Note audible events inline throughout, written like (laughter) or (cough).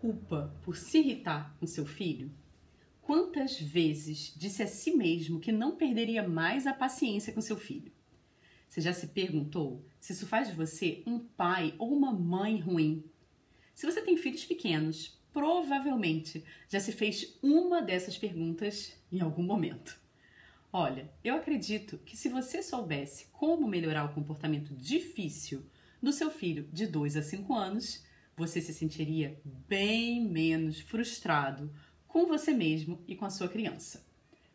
culpa por se irritar com seu filho? Quantas vezes disse a si mesmo que não perderia mais a paciência com seu filho? Você já se perguntou se isso faz de você um pai ou uma mãe ruim? Se você tem filhos pequenos, provavelmente já se fez uma dessas perguntas em algum momento. Olha, eu acredito que se você soubesse como melhorar o comportamento difícil do seu filho de 2 a 5 anos, você se sentiria bem menos frustrado com você mesmo e com a sua criança.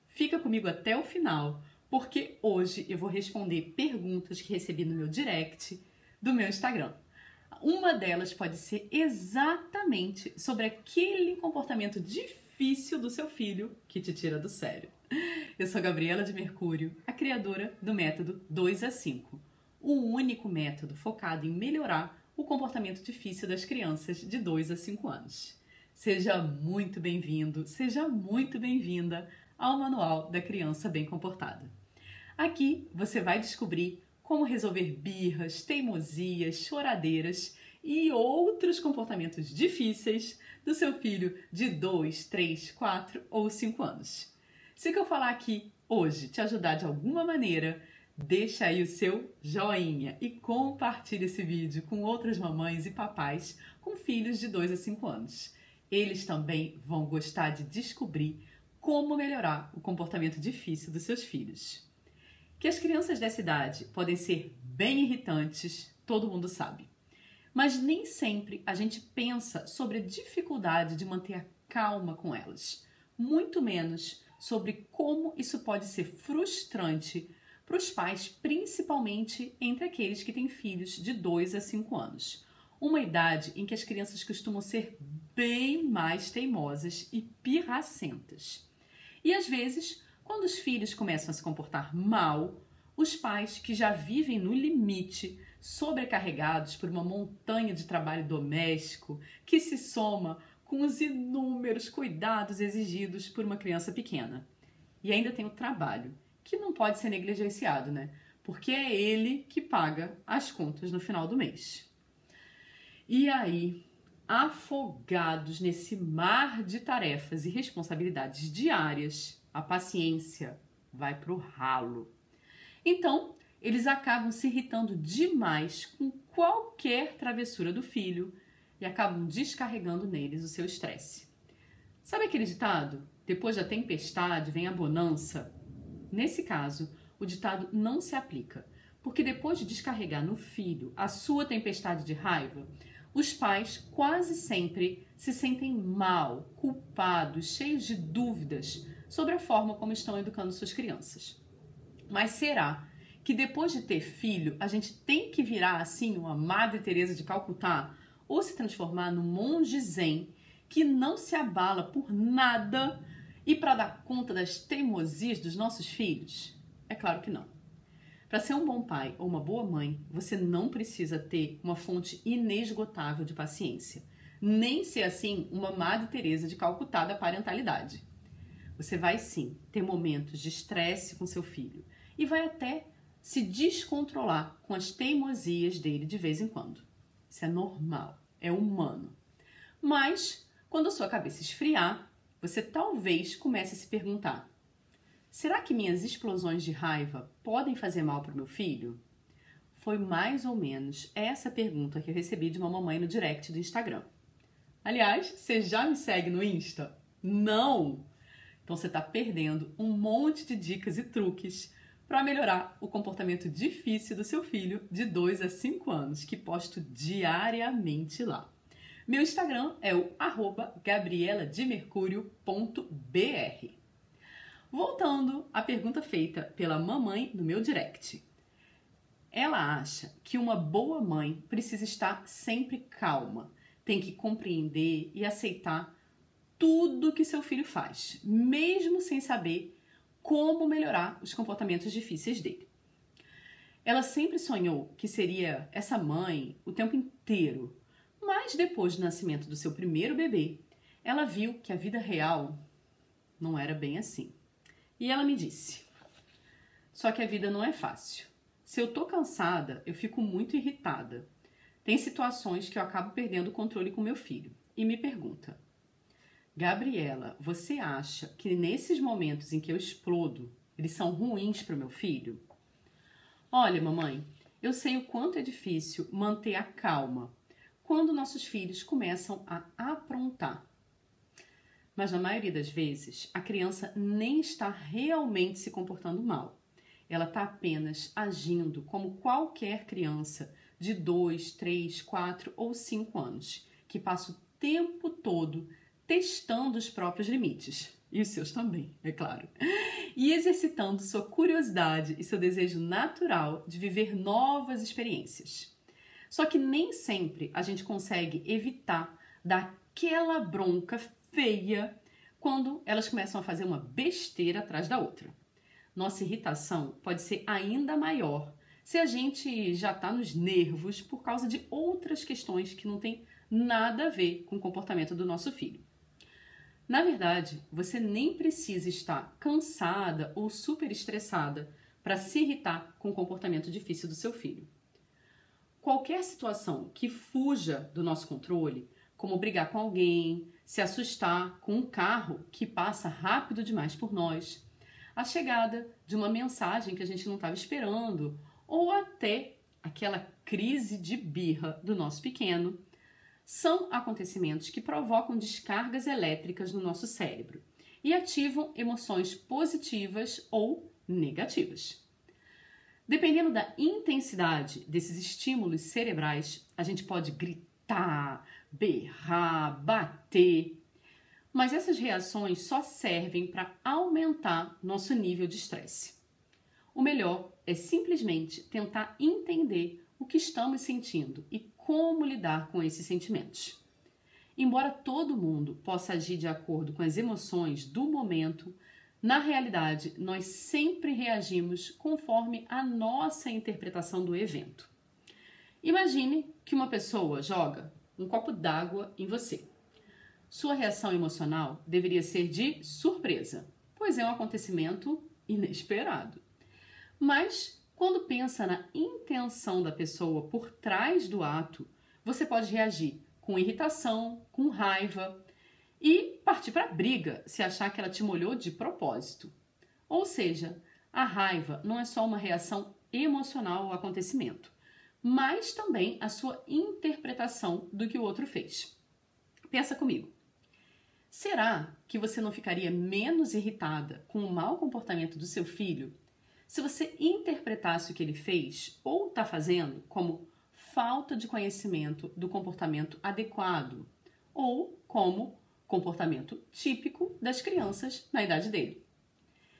Fica comigo até o final, porque hoje eu vou responder perguntas que recebi no meu direct do meu Instagram. Uma delas pode ser exatamente sobre aquele comportamento difícil do seu filho que te tira do sério. Eu sou Gabriela de Mercúrio, a criadora do método 2 a 5, o único método focado em melhorar o comportamento difícil das crianças de 2 a 5 anos. Seja muito bem-vindo, seja muito bem-vinda ao Manual da Criança Bem Comportada. Aqui você vai descobrir como resolver birras, teimosias, choradeiras e outros comportamentos difíceis do seu filho de 2, 3, 4 ou 5 anos. Se o que eu falar aqui hoje te ajudar de alguma maneira, deixa aí o seu joinha e compartilhe esse vídeo com outras mamães e papais com filhos de 2 a 5 anos. Eles também vão gostar de descobrir como melhorar o comportamento difícil dos seus filhos. Que as crianças dessa idade podem ser bem irritantes, todo mundo sabe. Mas nem sempre a gente pensa sobre a dificuldade de manter a calma com elas, muito menos sobre como isso pode ser frustrante para os pais, principalmente entre aqueles que têm filhos de 2 a 5 anos. Uma idade em que as crianças costumam ser bem mais teimosas e pirracentas. E às vezes, quando os filhos começam a se comportar mal, os pais que já vivem no limite, sobrecarregados por uma montanha de trabalho doméstico que se soma com os inúmeros cuidados exigidos por uma criança pequena. E ainda tem o trabalho, que não pode ser negligenciado, né? Porque é ele que paga as contas no final do mês. E aí, afogados nesse mar de tarefas e responsabilidades diárias, a paciência vai pro ralo. Então, eles acabam se irritando demais com qualquer travessura do filho e acabam descarregando neles o seu estresse. Sabe aquele ditado? Depois da tempestade vem a bonança? Nesse caso, o ditado não se aplica, porque depois de descarregar no filho a sua tempestade de raiva, os pais quase sempre se sentem mal, culpados, cheios de dúvidas sobre a forma como estão educando suas crianças. Mas será que depois de ter filho, a gente tem que virar assim uma Madre Teresa de Calcutá ou se transformar num monge zen que não se abala por nada e para dar conta das teimosias dos nossos filhos? É claro que não. Para ser um bom pai ou uma boa mãe, você não precisa ter uma fonte inesgotável de paciência, nem ser assim uma Madre Teresa de Calcutá da parentalidade. Você vai sim ter momentos de estresse com seu filho e vai até se descontrolar com as teimosias dele de vez em quando. Isso é normal, é humano. Mas, quando a sua cabeça esfriar, você talvez comece a se perguntar: será que minhas explosões de raiva podem fazer mal para o meu filho? Foi mais ou menos essa pergunta que eu recebi de uma mamãe no direct do Instagram. Aliás, você já me segue no Insta? Não! Então você está perdendo um monte de dicas e truques para melhorar o comportamento difícil do seu filho de 2 a 5 anos, que posto diariamente lá. Meu Instagram é o arroba gabrielademercurio.br. Voltando à pergunta feita pela mamãe no meu direct. Ela acha que uma boa mãe precisa estar sempre calma, tem que compreender e aceitar tudo que seu filho faz, mesmo sem saber como melhorar os comportamentos difíceis dele. Ela sempre sonhou que seria essa mãe o tempo inteiro, mas depois do nascimento do seu primeiro bebê, ela viu que a vida real não era bem assim. E ela me disse: Só que a vida não é fácil. Se eu tô cansada, eu fico muito irritada. Tem situações que eu acabo perdendo o controle com meu filho. e me pergunta: Gabriela, você acha que nesses momentos em que eu explodo, eles são ruins para o meu filho? Olha, mamãe, eu sei o quanto é difícil manter a calma quando nossos filhos começam a aprontar. Mas na maioria das vezes, a criança nem está realmente se comportando mal. Ela está apenas agindo como qualquer criança de 2, 3, 4 ou 5 anos, que passa o tempo todo testando os próprios limites. E os seus também, é claro. E exercitando sua curiosidade e seu desejo natural de viver novas experiências. Só que nem sempre a gente consegue evitar daquela bronca feia quando elas começam a fazer uma besteira atrás da outra. Nossa irritação pode ser ainda maior se a gente já está nos nervos por causa de outras questões que não tem nada a ver com o comportamento do nosso filho. Na verdade, você nem precisa estar cansada ou super estressada para se irritar com o comportamento difícil do seu filho. Qualquer situação que fuja do nosso controle, como brigar com alguém, se assustar com um carro que passa rápido demais por nós, a chegada de uma mensagem que a gente não estava esperando, ou até aquela crise de birra do nosso pequeno, são acontecimentos que provocam descargas elétricas no nosso cérebro e ativam emoções positivas ou negativas. Dependendo da intensidade desses estímulos cerebrais, a gente pode gritar, berrar, bater. Mas essas reações só servem para aumentar nosso nível de estresse. O melhor é simplesmente tentar entender o que estamos sentindo e como lidar com esses sentimentos. Embora todo mundo possa agir de acordo com as emoções do momento, na realidade, nós sempre reagimos conforme a nossa interpretação do evento. Imagine que uma pessoa joga um copo d'água em você. Sua reação emocional deveria ser de surpresa, pois é um acontecimento inesperado. Mas quando pensa na intenção da pessoa por trás do ato, você pode reagir com irritação, com raiva, e partir para briga se achar que ela te molhou de propósito. Ou seja, a raiva não é só uma reação emocional ao acontecimento, mas também a sua interpretação do que o outro fez. Pensa comigo. Será que você não ficaria menos irritada com o mau comportamento do seu filho se você interpretasse o que ele fez ou está fazendo como falta de conhecimento do comportamento adequado ou como comportamento típico das crianças na idade dele?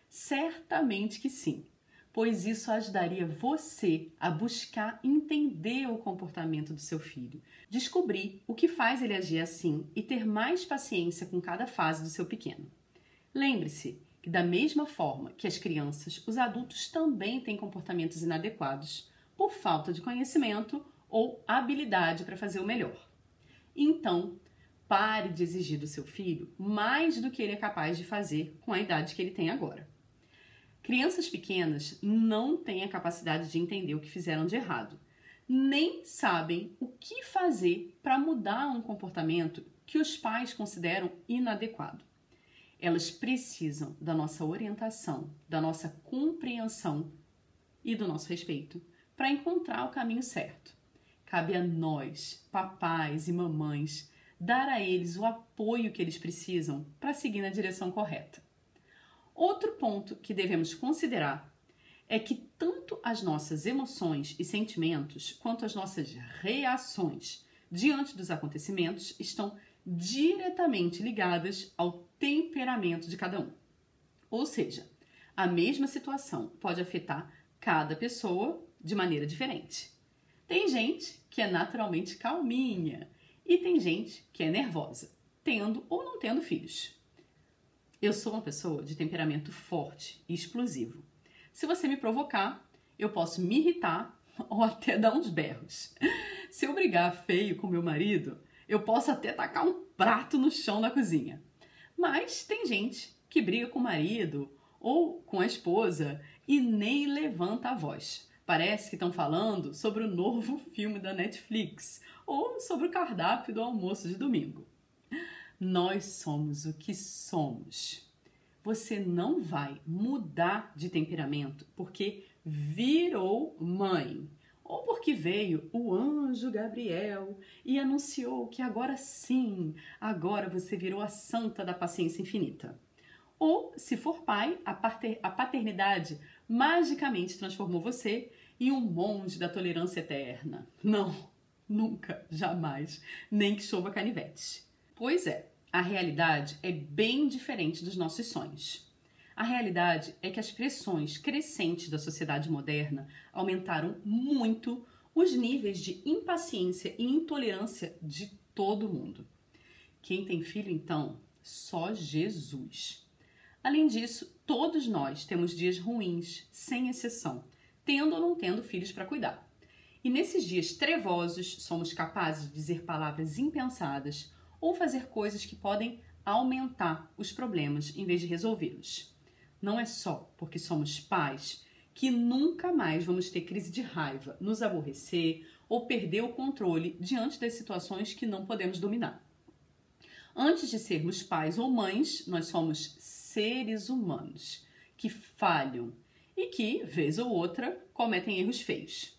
Certamente que sim, pois isso ajudaria você a buscar entender o comportamento do seu filho, descobrir o que faz ele agir assim e ter mais paciência com cada fase do seu pequeno. Lembre-se que, da mesma forma que as crianças, os adultos também têm comportamentos inadequados por falta de conhecimento ou habilidade para fazer o melhor. Então, Pare de exigir do seu filho mais do que ele é capaz de fazer com a idade que ele tem agora. Crianças pequenas não têm a capacidade de entender o que fizeram de errado, nem sabem o que fazer para mudar um comportamento que os pais consideram inadequado. Elas precisam da nossa orientação, da nossa compreensão e do nosso respeito para encontrar o caminho certo. Cabe a nós, papais e mamães, dar a eles o apoio que eles precisam para seguir na direção correta. Outro ponto que devemos considerar é que tanto as nossas emoções e sentimentos quanto as nossas reações diante dos acontecimentos estão diretamente ligadas ao temperamento de cada um. Ou seja, a mesma situação pode afetar cada pessoa de maneira diferente. Tem gente que é naturalmente calminha, e tem gente que é nervosa, tendo ou não tendo filhos. Eu sou uma pessoa de temperamento forte e explosivo. Se você me provocar, eu posso me irritar (laughs) ou até dar uns berros. Se eu brigar feio com meu marido, eu posso até tacar um prato no chão da cozinha. Mas tem gente que briga com o marido ou com a esposa e nem levanta a voz. Parece que estão falando sobre o novo (laughs) filme da Netflix ou sobre o cardápio do almoço de domingo. Nós somos o que somos. Você não vai mudar de temperamento porque virou mãe ou porque veio o anjo Gabriel e anunciou que agora sim, agora você virou a santa da paciência infinita. Ou, se for pai, a paternidade magicamente transformou você em um monge da tolerância eterna. Não, nunca, jamais, nem que chova canivete. Pois é, a realidade é bem diferente dos nossos sonhos. A realidade é que as pressões crescentes da sociedade moderna aumentaram muito os níveis de impaciência e intolerância de todo mundo. Quem tem filho, então, só Jesus. Além disso, todos nós temos dias ruins, sem exceção, tendo ou não tendo filhos para cuidar. E nesses dias trevosos, somos capazes de dizer palavras impensadas ou fazer coisas que podem aumentar os problemas em vez de resolvê-los. Não é só porque somos pais que nunca mais vamos ter crise de raiva, nos aborrecer ou perder o controle diante das situações que não podemos dominar. Antes de sermos pais ou mães, nós somos seres humanos que falham e que, vez ou outra, cometem erros feios.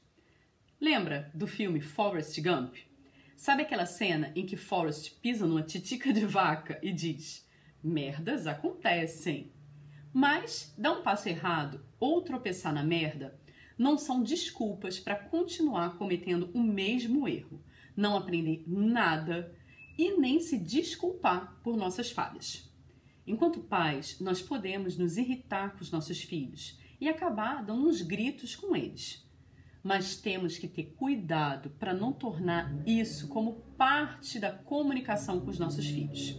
Lembra do filme Forrest Gump? Sabe aquela cena em que Forrest pisa numa titica de vaca e diz: Merdas acontecem. Mas dar um passo errado ou tropeçar na merda não são desculpas para continuar cometendo o mesmo erro, não aprender nada e nem se desculpar por nossas falhas. Enquanto pais, nós podemos nos irritar com os nossos filhos e acabar dando uns gritos com eles. Mas temos que ter cuidado para não tornar isso como parte da comunicação com os nossos filhos.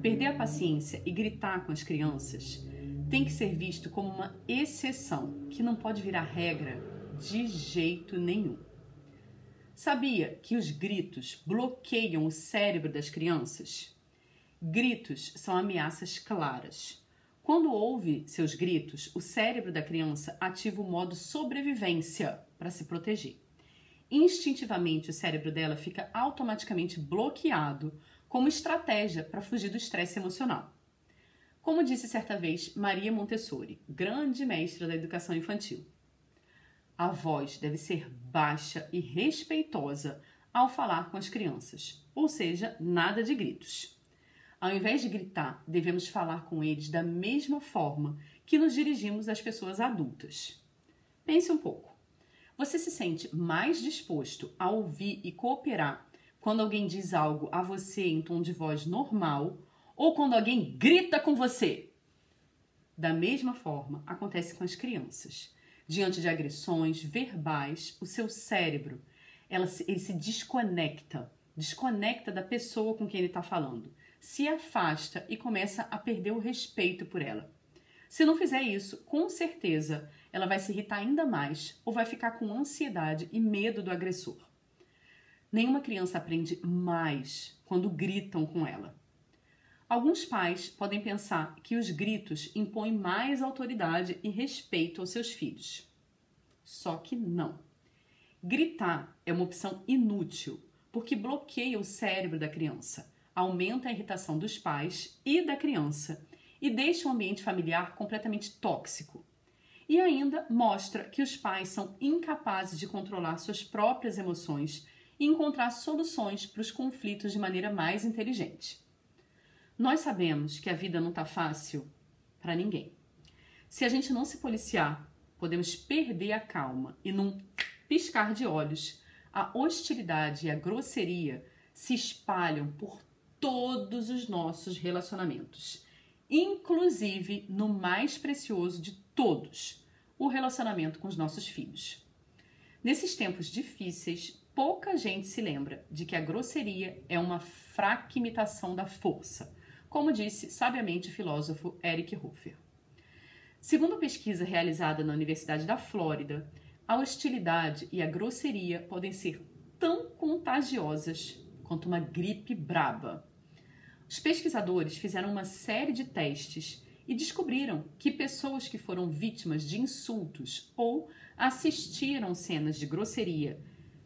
Perder a paciência e gritar com as crianças tem que ser visto como uma exceção que não pode virar regra de jeito nenhum. Sabia que os gritos bloqueiam o cérebro das crianças? Gritos são ameaças claras. Quando ouve seus gritos, o cérebro da criança ativa o modo sobrevivência para se proteger. Instintivamente, o cérebro dela fica automaticamente bloqueado como estratégia para fugir do estresse emocional. Como disse certa vez Maria Montessori, grande mestra da educação infantil. A voz deve ser baixa e respeitosa ao falar com as crianças, ou seja, nada de gritos. Ao invés de gritar, devemos falar com eles da mesma forma que nos dirigimos às pessoas adultas. Pense um pouco. Você se sente mais disposto a ouvir e cooperar quando alguém diz algo a você em tom de voz normal ou quando alguém grita com você. Da mesma forma, acontece com as crianças. Diante de agressões verbais, o seu cérebro ela, ele se desconecta, desconecta da pessoa com quem ele está falando, se afasta e começa a perder o respeito por ela. Se não fizer isso, com certeza ela vai se irritar ainda mais ou vai ficar com ansiedade e medo do agressor. Nenhuma criança aprende mais quando gritam com ela. Alguns pais podem pensar que os gritos impõem mais autoridade e respeito aos seus filhos. Só que não. Gritar é uma opção inútil, porque bloqueia o cérebro da criança, aumenta a irritação dos pais e da criança e deixa o ambiente familiar completamente tóxico. E ainda mostra que os pais são incapazes de controlar suas próprias emoções e encontrar soluções para os conflitos de maneira mais inteligente. Nós sabemos que a vida não está fácil para ninguém. Se a gente não se policiar, podemos perder a calma e num piscar de olhos, a hostilidade e a grosseria se espalham por todos os nossos relacionamentos, inclusive no mais precioso de todos, o relacionamento com os nossos filhos. Nesses tempos difíceis, pouca gente se lembra de que a grosseria é uma fraca imitação da força como disse sabiamente o filósofo Eric Hoffer. Segundo pesquisa realizada na Universidade da Flórida, a hostilidade e a grosseria podem ser tão contagiosas quanto uma gripe braba. Os pesquisadores fizeram uma série de testes e descobriram que pessoas que foram vítimas de insultos ou assistiram cenas de grosseria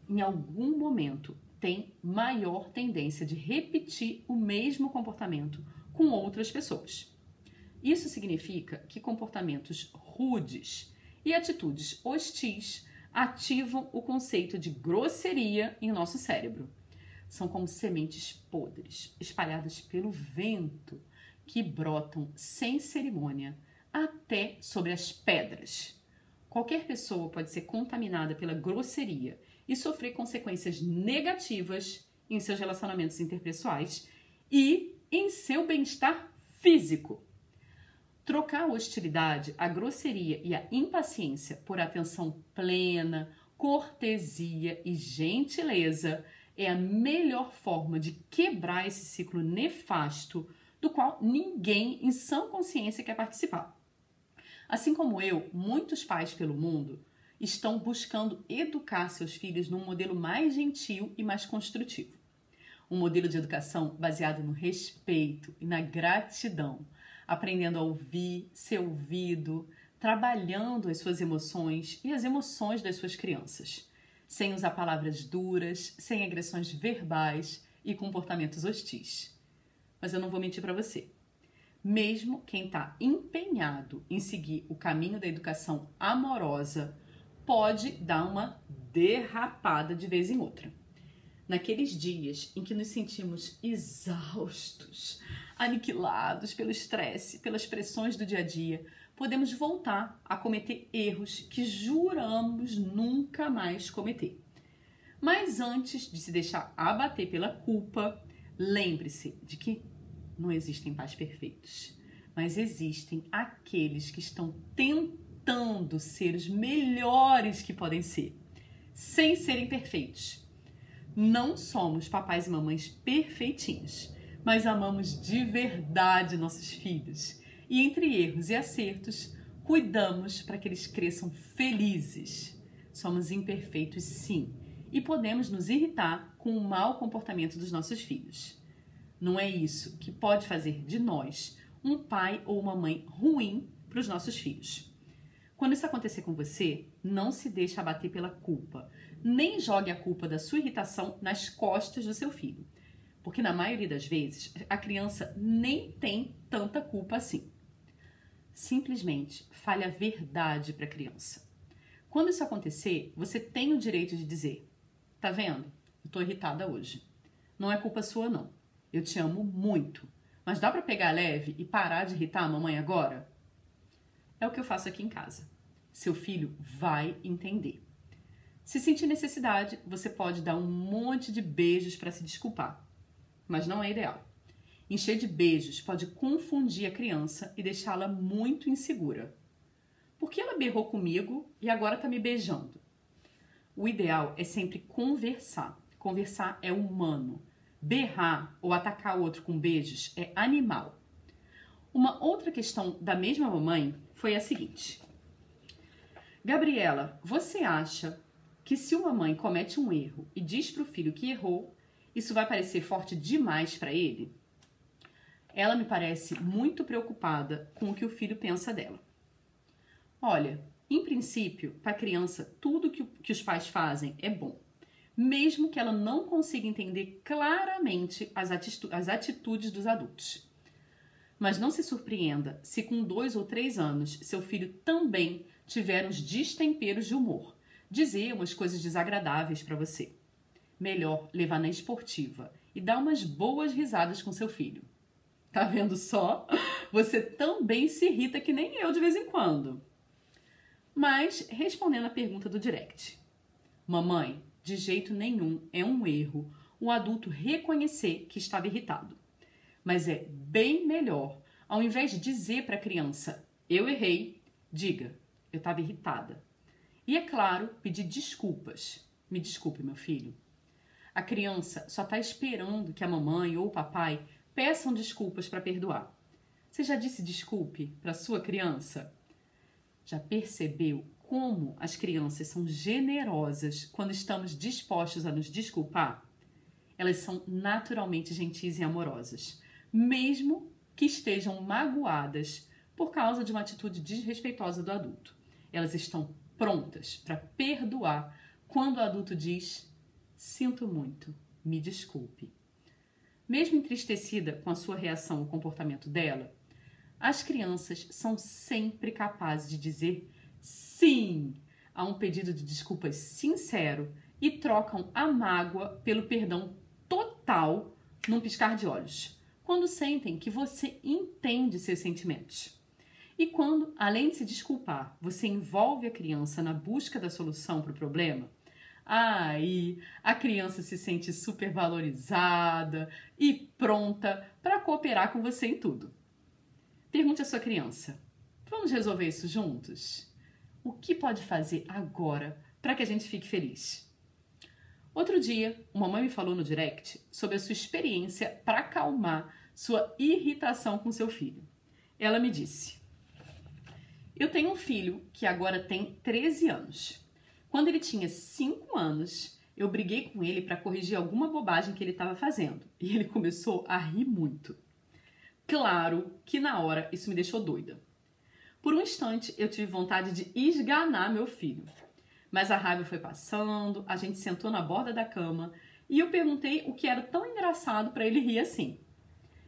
em algum momento tem maior tendência de repetir o mesmo comportamento com outras pessoas. Isso significa que comportamentos rudes e atitudes hostis ativam o conceito de grosseria em nosso cérebro. São como sementes podres espalhadas pelo vento que brotam sem cerimônia até sobre as pedras. Qualquer pessoa pode ser contaminada pela grosseria e sofrer consequências negativas em seus relacionamentos interpessoais e em seu bem-estar físico. Trocar a hostilidade, a grosseria e a impaciência por atenção plena, cortesia e gentileza é a melhor forma de quebrar esse ciclo nefasto do qual ninguém em sã consciência quer participar. Assim como eu, muitos pais pelo mundo estão buscando educar seus filhos num modelo mais gentil e mais construtivo. Um modelo de educação baseado no respeito e na gratidão, aprendendo a ouvir, ser ouvido, trabalhando as suas emoções e as emoções das suas crianças, sem usar palavras duras, sem agressões verbais e comportamentos hostis. Mas eu não vou mentir para você. Mesmo quem está empenhado em seguir o caminho da educação amorosa pode dar uma derrapada de vez em outra. Naqueles dias em que nos sentimos exaustos, aniquilados pelo estresse, pelas pressões do dia a dia, podemos voltar a cometer erros que juramos nunca mais cometer. Mas antes de se deixar abater pela culpa, lembre-se de que não existem pais perfeitos, mas existem aqueles que estão tentando ser os melhores que podem ser, sem serem perfeitos. Não somos papais e mamães perfeitinhos mas amamos de verdade nossos filhos. E entre erros e acertos, cuidamos para que eles cresçam felizes. Somos imperfeitos, sim, e podemos nos irritar com o mau comportamento dos nossos filhos. Não é isso que pode fazer de nós um pai ou uma mãe ruim para os nossos filhos. Quando isso acontecer com você, não se deixe abater pela culpa, nem jogue a culpa da sua irritação nas costas do seu filho. Porque na maioria das vezes a criança nem tem tanta culpa assim. Simplesmente fale a verdade para a criança. Quando isso acontecer, você tem o direito de dizer: Tá vendo? Eu tô irritada hoje. Não é culpa sua, não. Eu te amo muito. Mas dá para pegar leve e parar de irritar a mamãe agora? É o que eu faço aqui em casa. Seu filho vai entender. Se sentir necessidade, você pode dar um monte de beijos para se desculpar mas não é ideal. Encher de beijos pode confundir a criança e deixá-la muito insegura. Por que ela berrou comigo e agora está me beijando? O ideal é sempre conversar. Conversar é humano. Berrar ou atacar o outro com beijos é animal. Uma outra questão da mesma mamãe foi a seguinte: Gabriela, você acha que se uma mãe comete um erro e diz para o filho que errou, isso vai parecer forte demais para ele? Ela me parece muito preocupada com o que o filho pensa dela. Olha, em princípio, para a criança, tudo que, que os pais fazem é bom, mesmo que ela não consiga entender claramente as, as atitudes dos adultos. Mas não se surpreenda se com dois ou três anos seu filho também tiver uns destemperos de humor, dizer umas coisas desagradáveis para você melhor levar na esportiva e dar umas boas risadas com seu filho. Tá vendo só? Você também se irrita que nem eu de vez em quando. Mas, respondendo à pergunta do direct. Mamãe, de jeito nenhum é um erro o adulto reconhecer que estava irritado. Mas é bem melhor, ao invés de dizer para a criança, eu errei, diga, eu estava irritada. E é claro, pedir desculpas. Me desculpe, meu filho, a criança só está esperando que a mamãe ou o papai peçam desculpas para perdoar. Você já disse desculpe para sua criança? Já percebeu como as crianças são generosas quando estamos dispostos a nos desculpar? Elas são naturalmente gentis e amorosas, mesmo que estejam magoadas por causa de uma atitude desrespeitosa do adulto. Elas estão prontas para perdoar quando o adulto diz Sinto muito, me desculpe. Mesmo entristecida com a sua reação ao comportamento dela, as crianças são sempre capazes de dizer sim a um pedido de desculpas sincero e trocam a mágoa pelo perdão total num piscar de olhos, quando sentem que você entende seus sentimentos. E quando, além de se desculpar, você envolve a criança na busca da solução para o problema, aí a criança se sente super valorizada e pronta para cooperar com você em tudo. Pergunte à sua criança: vamos resolver isso juntos? O que pode fazer agora para que a gente fique feliz? Outro dia, uma mãe me falou no direct sobre a sua experiência para acalmar sua irritação com seu filho. Ela me disse: Eu tenho um filho que agora tem 13 anos. Quando ele tinha 5 anos, eu briguei com ele para corrigir alguma bobagem que ele estava fazendo e ele começou a rir muito. Claro que na hora isso me deixou doida. Por um instante eu tive vontade de esganar meu filho. Mas a raiva foi passando, a gente sentou na borda da cama e eu perguntei o que era tão engraçado para ele rir assim.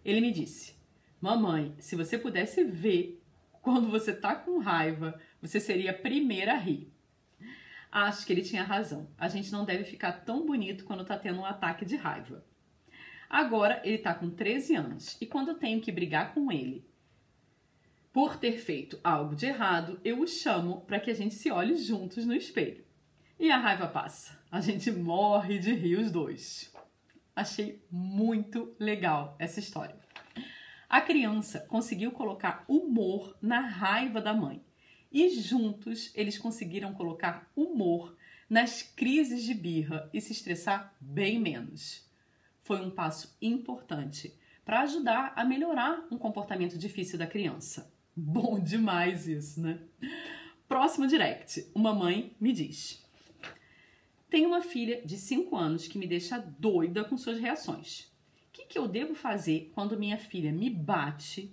Ele me disse: Mamãe, se você pudesse ver quando você tá com raiva, você seria a primeira a rir. Acho que ele tinha razão. A gente não deve ficar tão bonito quando tá tendo um ataque de raiva. Agora ele tá com 13 anos e quando eu tenho que brigar com ele por ter feito algo de errado, eu o chamo para que a gente se olhe juntos no espelho. E a raiva passa. A gente morre de rir os dois. Achei muito legal essa história. A criança conseguiu colocar humor na raiva da mãe e juntos eles conseguiram colocar humor nas crises de birra e se estressar bem menos. Foi um passo importante para ajudar a melhorar um comportamento difícil da criança. (laughs) Bom demais isso, né? Próximo direct. Uma mãe me diz: Tenho uma filha de 5 anos que me deixa doida com suas reações. O que, que eu devo fazer quando minha filha me bate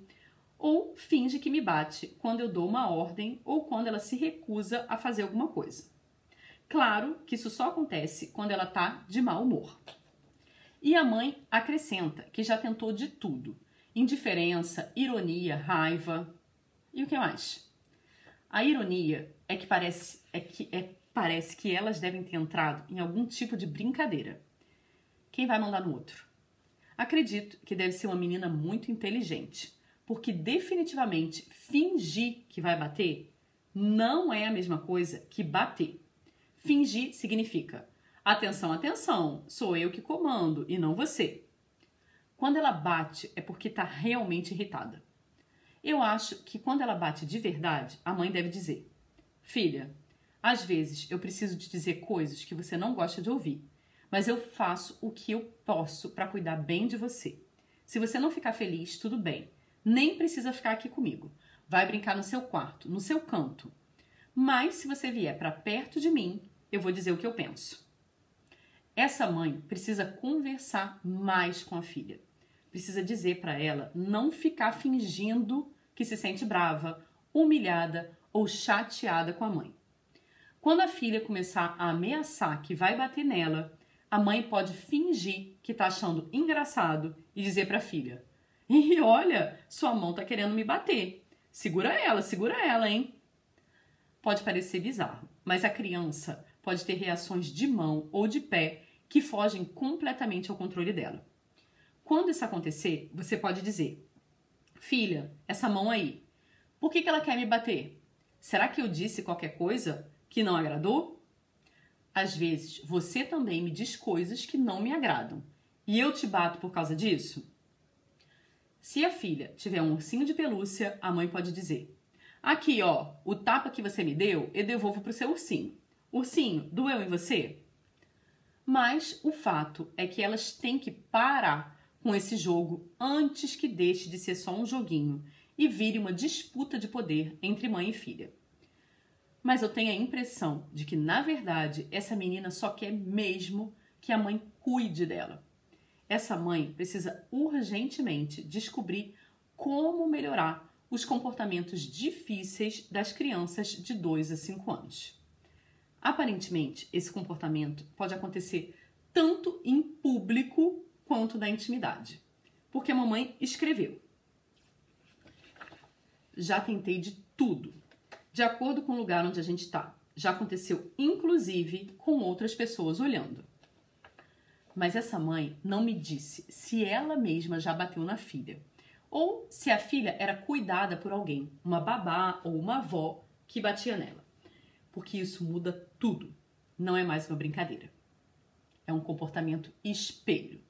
ou finge que me bate quando eu dou uma ordem ou quando ela se recusa a fazer alguma coisa. Claro que isso só acontece quando ela tá de mau humor. E a mãe acrescenta que já tentou de tudo: indiferença, ironia, raiva e o que mais? A ironia é que parece é que é, parece que elas devem ter entrado em algum tipo de brincadeira. Quem vai mandar no outro? Acredito que deve ser uma menina muito inteligente porque definitivamente fingir que vai bater não é a mesma coisa que bater. Fingir significa atenção, atenção, sou eu que comando e não você. Quando ela bate é porque está realmente irritada. Eu acho que quando ela bate de verdade, a mãe deve dizer: Filha, às vezes eu preciso te dizer coisas que você não gosta de ouvir, mas eu faço o que eu posso para cuidar bem de você. Se você não ficar feliz, tudo bem nem precisa ficar aqui comigo. Vai brincar no seu quarto, no seu canto. Mas se você vier para perto de mim, eu vou dizer o que eu penso. Essa mãe precisa conversar mais com a filha. Precisa dizer para ela não ficar fingindo que se sente brava, humilhada ou chateada com a mãe. Quando a filha começar a ameaçar que vai bater nela, a mãe pode fingir que está achando engraçado e dizer para a filha: e olha, sua mão tá querendo me bater. Segura ela, segura ela, hein? Pode parecer bizarro, mas a criança pode ter reações de mão ou de pé que fogem completamente ao controle dela. Quando isso acontecer, você pode dizer: Filha, essa mão aí, por que, que ela quer me bater? Será que eu disse qualquer coisa que não agradou? Às vezes, você também me diz coisas que não me agradam e eu te bato por causa disso? Se a filha tiver um ursinho de pelúcia, a mãe pode dizer: Aqui, ó, o tapa que você me deu, eu devolvo pro seu ursinho. Ursinho, doeu em você? Mas o fato é que elas têm que parar com esse jogo antes que deixe de ser só um joguinho e vire uma disputa de poder entre mãe e filha. Mas eu tenho a impressão de que, na verdade, essa menina só quer mesmo que a mãe cuide dela. Essa mãe precisa urgentemente descobrir como melhorar os comportamentos difíceis das crianças de 2 a 5 anos. Aparentemente, esse comportamento pode acontecer tanto em público quanto na intimidade. Porque a mamãe escreveu: Já tentei de tudo, de acordo com o lugar onde a gente está. Já aconteceu, inclusive, com outras pessoas olhando. Mas essa mãe não me disse se ela mesma já bateu na filha ou se a filha era cuidada por alguém, uma babá ou uma avó que batia nela. Porque isso muda tudo. Não é mais uma brincadeira. É um comportamento espelho.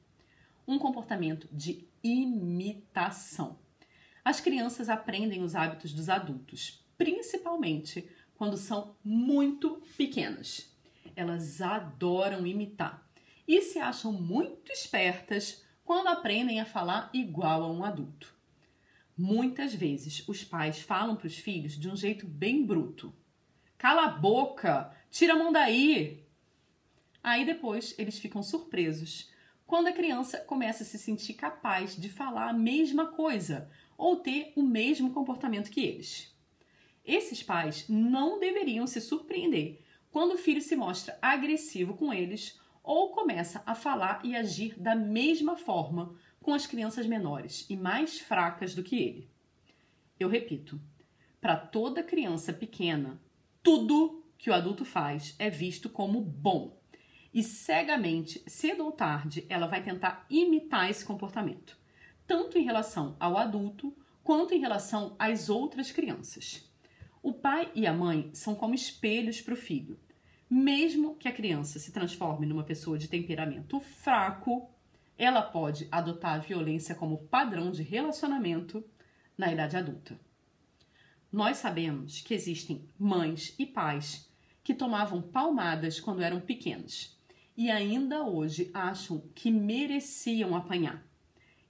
Um comportamento de imitação. As crianças aprendem os hábitos dos adultos, principalmente quando são muito pequenas. Elas adoram imitar e se acham muito espertas quando aprendem a falar igual a um adulto. Muitas vezes os pais falam para os filhos de um jeito bem bruto. Cala a boca! Tira a mão daí! Aí depois eles ficam surpresos quando a criança começa a se sentir capaz de falar a mesma coisa ou ter o mesmo comportamento que eles. Esses pais não deveriam se surpreender quando o filho se mostra agressivo com eles ou começa a falar e agir da mesma forma com as crianças menores e mais fracas do que ele. Eu repito, para toda criança pequena, tudo que o adulto faz é visto como bom. E cegamente, cedo ou tarde, ela vai tentar imitar esse comportamento, tanto em relação ao adulto quanto em relação às outras crianças. O pai e a mãe são como espelhos para o filho. Mesmo que a criança se transforme numa pessoa de temperamento fraco, ela pode adotar a violência como padrão de relacionamento na idade adulta. Nós sabemos que existem mães e pais que tomavam palmadas quando eram pequenos e ainda hoje acham que mereciam apanhar.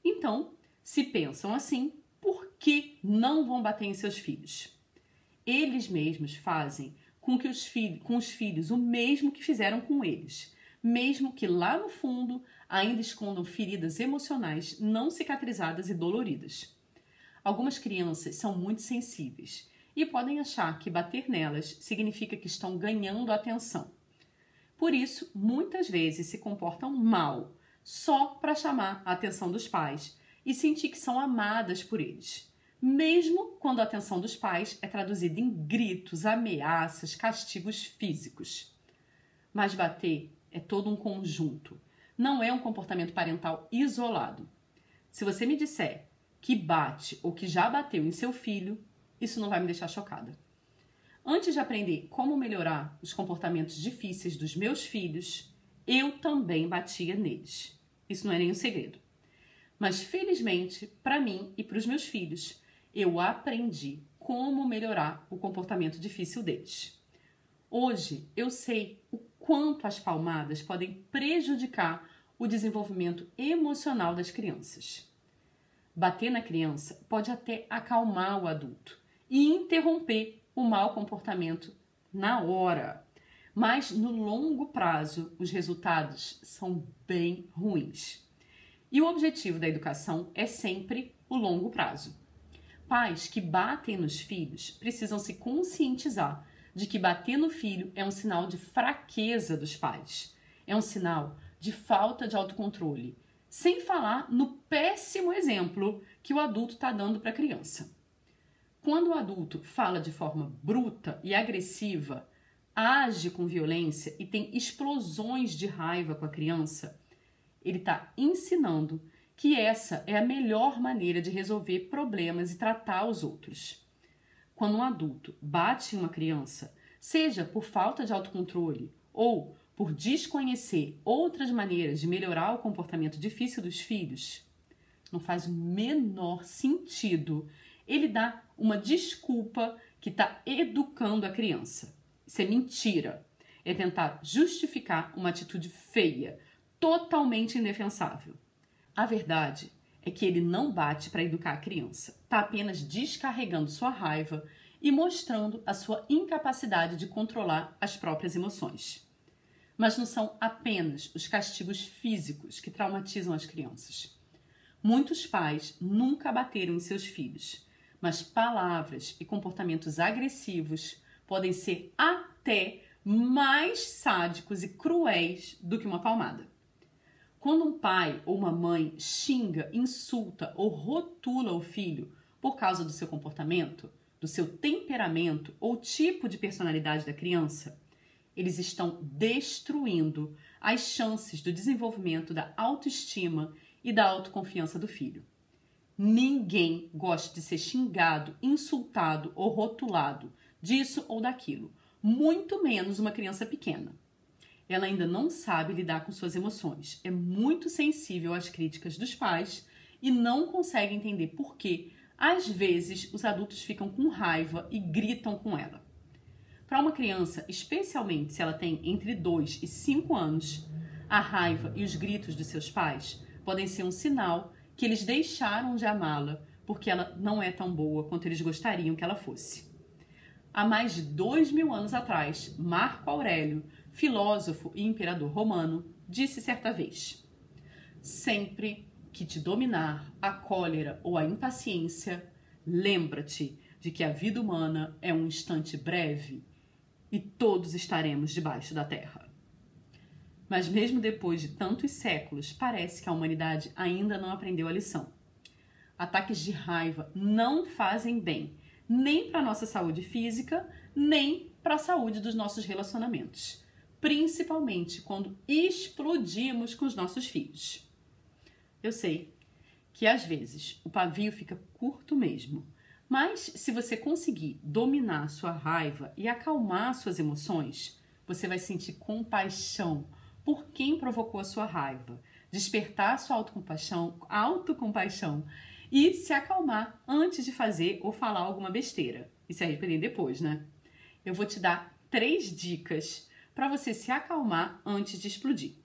Então, se pensam assim, por que não vão bater em seus filhos? Eles mesmos fazem com que os filhos, com os filhos o mesmo que fizeram com eles, mesmo que lá no fundo ainda escondam feridas emocionais não cicatrizadas e doloridas. Algumas crianças são muito sensíveis e podem achar que bater nelas significa que estão ganhando atenção. Por isso, muitas vezes se comportam mal, só para chamar a atenção dos pais e sentir que são amadas por eles mesmo quando a atenção dos pais é traduzida em gritos, ameaças, castigos físicos. Mas bater é todo um conjunto, não é um comportamento parental isolado. Se você me disser que bate ou que já bateu em seu filho, isso não vai me deixar chocada. Antes de aprender como melhorar os comportamentos difíceis dos meus filhos, eu também batia neles. Isso não é nenhum segredo. Mas felizmente, para mim e para os meus filhos, eu aprendi como melhorar o comportamento difícil deles. Hoje eu sei o quanto as palmadas podem prejudicar o desenvolvimento emocional das crianças. Bater na criança pode até acalmar o adulto e interromper o mau comportamento na hora. Mas no longo prazo, os resultados são bem ruins. E o objetivo da educação é sempre o longo prazo. Pais que batem nos filhos precisam se conscientizar de que bater no filho é um sinal de fraqueza dos pais, é um sinal de falta de autocontrole, sem falar no péssimo exemplo que o adulto está dando para a criança. Quando o adulto fala de forma bruta e agressiva, age com violência e tem explosões de raiva com a criança, ele está ensinando que essa é a melhor maneira de resolver problemas e tratar os outros. Quando um adulto bate em uma criança, seja por falta de autocontrole ou por desconhecer outras maneiras de melhorar o comportamento difícil dos filhos, não faz o menor sentido ele dar uma desculpa que está educando a criança. Isso é mentira. É tentar justificar uma atitude feia, totalmente indefensável. A verdade é que ele não bate para educar a criança, está apenas descarregando sua raiva e mostrando a sua incapacidade de controlar as próprias emoções. Mas não são apenas os castigos físicos que traumatizam as crianças. Muitos pais nunca bateram em seus filhos, mas palavras e comportamentos agressivos podem ser até mais sádicos e cruéis do que uma palmada. Quando um pai ou uma mãe xinga, insulta ou rotula o filho por causa do seu comportamento, do seu temperamento ou tipo de personalidade da criança, eles estão destruindo as chances do desenvolvimento da autoestima e da autoconfiança do filho. Ninguém gosta de ser xingado, insultado ou rotulado disso ou daquilo, muito menos uma criança pequena. Ela ainda não sabe lidar com suas emoções, é muito sensível às críticas dos pais e não consegue entender por que, às vezes, os adultos ficam com raiva e gritam com ela. Para uma criança, especialmente se ela tem entre 2 e 5 anos, a raiva e os gritos de seus pais podem ser um sinal que eles deixaram de amá-la porque ela não é tão boa quanto eles gostariam que ela fosse. Há mais de dois mil anos atrás, Marco Aurélio, filósofo e imperador romano, disse certa vez: Sempre que te dominar a cólera ou a impaciência, lembra-te de que a vida humana é um instante breve e todos estaremos debaixo da terra. Mas mesmo depois de tantos séculos, parece que a humanidade ainda não aprendeu a lição. Ataques de raiva não fazem bem, nem para a nossa saúde física, nem para a saúde dos nossos relacionamentos, principalmente quando explodimos com os nossos filhos. Eu sei que às vezes o pavio fica curto mesmo, mas se você conseguir dominar sua raiva e acalmar suas emoções, você vai sentir compaixão por quem provocou a sua raiva, despertar sua autocompaixão, autocompaixão e se acalmar antes de fazer ou falar alguma besteira e se arrepender depois, né? Eu vou te dar três dicas para você se acalmar antes de explodir.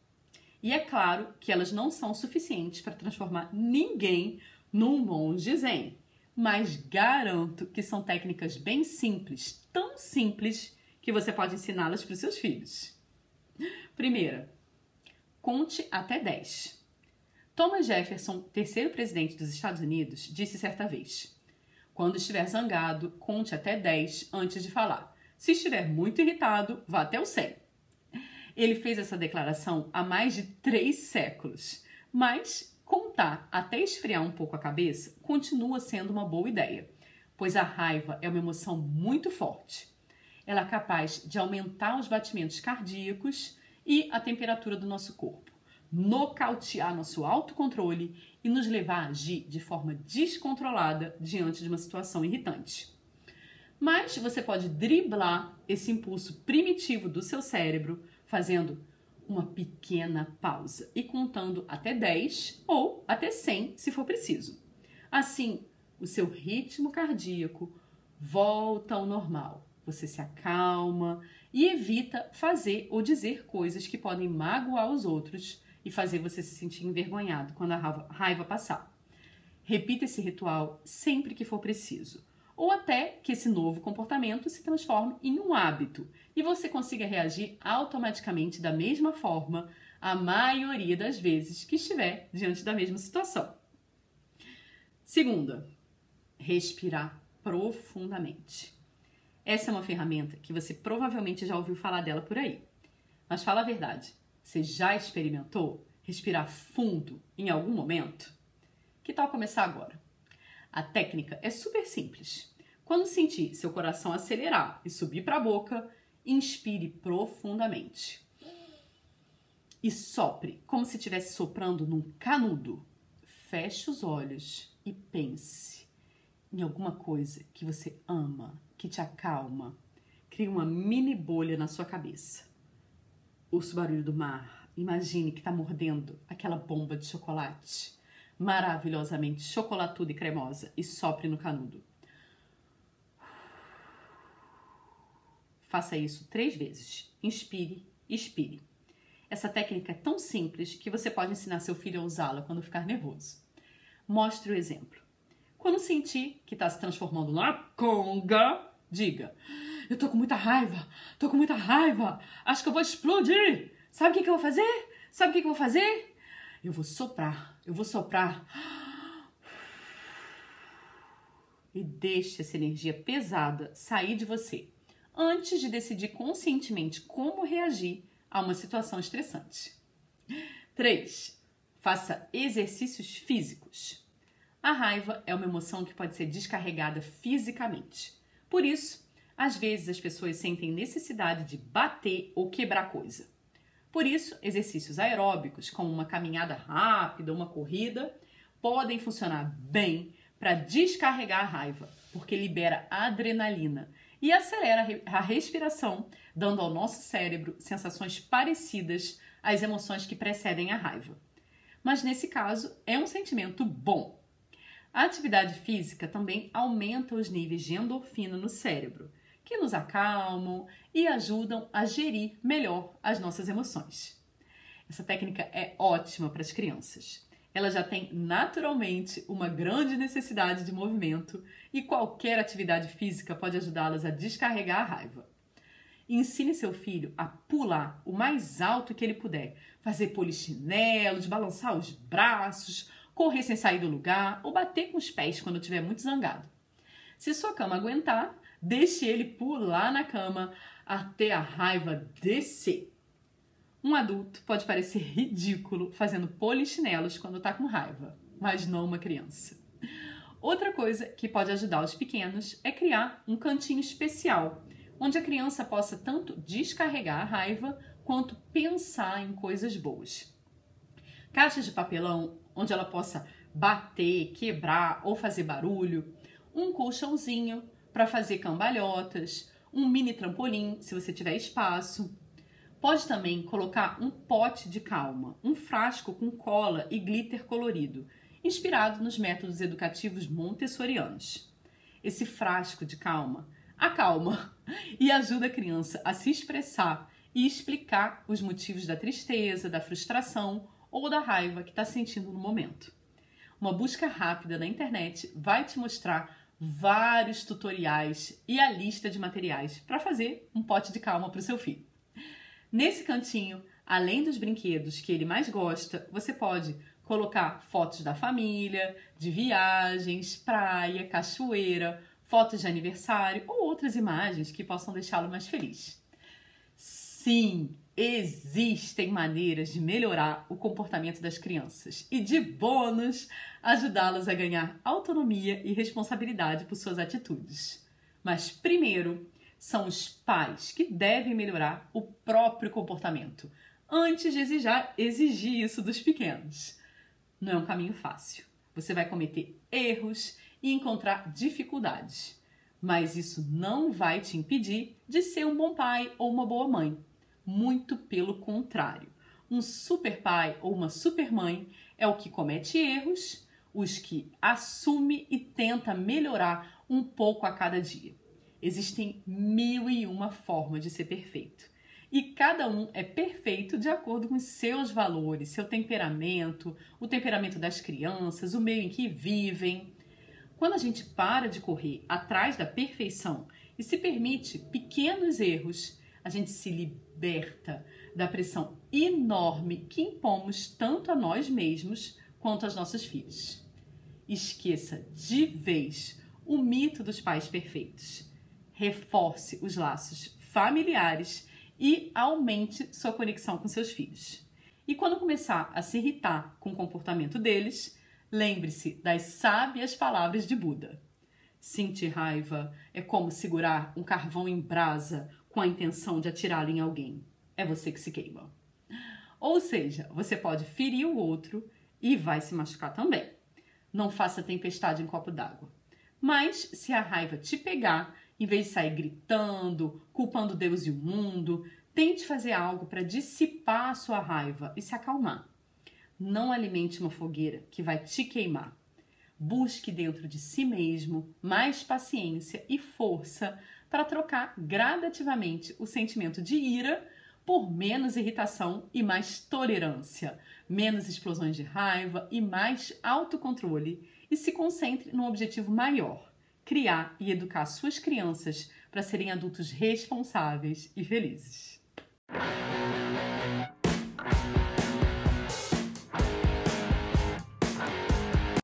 E é claro que elas não são suficientes para transformar ninguém num monge zen, mas garanto que são técnicas bem simples, tão simples que você pode ensiná-las para os seus filhos. Primeira, conte até 10. Thomas Jefferson, terceiro presidente dos Estados Unidos, disse certa vez: Quando estiver zangado, conte até 10 antes de falar. Se estiver muito irritado, vá até o 100. Ele fez essa declaração há mais de três séculos, mas contar até esfriar um pouco a cabeça continua sendo uma boa ideia, pois a raiva é uma emoção muito forte. Ela é capaz de aumentar os batimentos cardíacos e a temperatura do nosso corpo, nocautear nosso autocontrole e nos levar a agir de forma descontrolada diante de uma situação irritante. Mas você pode driblar esse impulso primitivo do seu cérebro fazendo uma pequena pausa e contando até 10 ou até 100 se for preciso. Assim, o seu ritmo cardíaco volta ao normal. Você se acalma e evita fazer ou dizer coisas que podem magoar os outros e fazer você se sentir envergonhado quando a raiva passar. Repita esse ritual sempre que for preciso, ou até que esse novo comportamento se transforme em um hábito e você consiga reagir automaticamente da mesma forma a maioria das vezes que estiver diante da mesma situação. Segunda, respirar profundamente. Essa é uma ferramenta que você provavelmente já ouviu falar dela por aí. Mas fala a verdade, você já experimentou respirar fundo em algum momento? Que tal começar agora? A técnica é super simples. Quando sentir seu coração acelerar e subir para a boca, inspire profundamente. E sopre, como se estivesse soprando num canudo. Feche os olhos e pense em alguma coisa que você ama, que te acalma. Crie uma mini bolha na sua cabeça. Ouça o barulho do mar. Imagine que está mordendo aquela bomba de chocolate maravilhosamente chocolatuda e cremosa e sopre no canudo. Faça isso três vezes. Inspire, expire. Essa técnica é tão simples que você pode ensinar seu filho a usá-la quando ficar nervoso. Mostre o exemplo. Quando sentir que está se transformando na conga, diga: Eu tô com muita raiva, tô com muita raiva, acho que eu vou explodir. Sabe o que, que eu vou fazer? Sabe o que, que eu vou fazer? Eu vou soprar, eu vou soprar. E deixe essa energia pesada sair de você antes de decidir conscientemente como reagir a uma situação estressante. 3. Faça exercícios físicos. A raiva é uma emoção que pode ser descarregada fisicamente. Por isso, às vezes as pessoas sentem necessidade de bater ou quebrar coisa. Por isso, exercícios aeróbicos, como uma caminhada rápida, uma corrida, podem funcionar bem para descarregar a raiva, porque libera adrenalina e acelera a respiração, dando ao nosso cérebro sensações parecidas às emoções que precedem a raiva. Mas nesse caso, é um sentimento bom. A atividade física também aumenta os níveis de endorfina no cérebro, que nos acalmam e ajudam a gerir melhor as nossas emoções. Essa técnica é ótima para as crianças. Ela já tem naturalmente uma grande necessidade de movimento e qualquer atividade física pode ajudá-las a descarregar a raiva. Ensine seu filho a pular o mais alto que ele puder, fazer polichinelos, balançar os braços, correr sem sair do lugar ou bater com os pés quando estiver muito zangado. Se sua cama aguentar, Deixe ele pular na cama até a raiva descer. Um adulto pode parecer ridículo fazendo polichinelos quando está com raiva, mas não uma criança. Outra coisa que pode ajudar os pequenos é criar um cantinho especial, onde a criança possa tanto descarregar a raiva quanto pensar em coisas boas. Caixas de papelão onde ela possa bater, quebrar ou fazer barulho, um colchãozinho para fazer cambalhotas, um mini trampolim, se você tiver espaço. Pode também colocar um pote de calma, um frasco com cola e glitter colorido, inspirado nos métodos educativos montessorianos. Esse frasco de calma acalma (laughs) e ajuda a criança a se expressar e explicar os motivos da tristeza, da frustração ou da raiva que está sentindo no momento. Uma busca rápida na internet vai te mostrar vários tutoriais e a lista de materiais para fazer um pote de calma para o seu filho. Nesse cantinho, além dos brinquedos que ele mais gosta, você pode colocar fotos da família, de viagens, praia, cachoeira, fotos de aniversário ou outras imagens que possam deixá-lo mais feliz. Sim, existem maneiras de melhorar o comportamento das crianças e, de bônus, ajudá-las a ganhar autonomia e responsabilidade por suas atitudes. Mas, primeiro, são os pais que devem melhorar o próprio comportamento antes de exigir, exigir isso dos pequenos. Não é um caminho fácil. Você vai cometer erros e encontrar dificuldades. Mas isso não vai te impedir de ser um bom pai ou uma boa mãe muito pelo contrário. Um super pai ou uma super mãe é o que comete erros, os que assume e tenta melhorar um pouco a cada dia. Existem mil e uma formas de ser perfeito. E cada um é perfeito de acordo com seus valores, seu temperamento, o temperamento das crianças, o meio em que vivem. Quando a gente para de correr atrás da perfeição e se permite pequenos erros, a gente se liberta da pressão enorme que impomos tanto a nós mesmos quanto aos nossos filhos. Esqueça de vez o mito dos pais perfeitos. Reforce os laços familiares e aumente sua conexão com seus filhos. E quando começar a se irritar com o comportamento deles, lembre-se das sábias palavras de Buda. Sentir raiva é como segurar um carvão em brasa com a intenção de atirá-lo em alguém. É você que se queima. Ou seja, você pode ferir o outro e vai se machucar também. Não faça tempestade em copo d'água. Mas se a raiva te pegar, em vez de sair gritando, culpando Deus e o mundo, tente fazer algo para dissipar a sua raiva e se acalmar. Não alimente uma fogueira que vai te queimar. Busque dentro de si mesmo mais paciência e força para trocar gradativamente o sentimento de ira por menos irritação e mais tolerância, menos explosões de raiva e mais autocontrole, e se concentre num objetivo maior: criar e educar suas crianças para serem adultos responsáveis e felizes.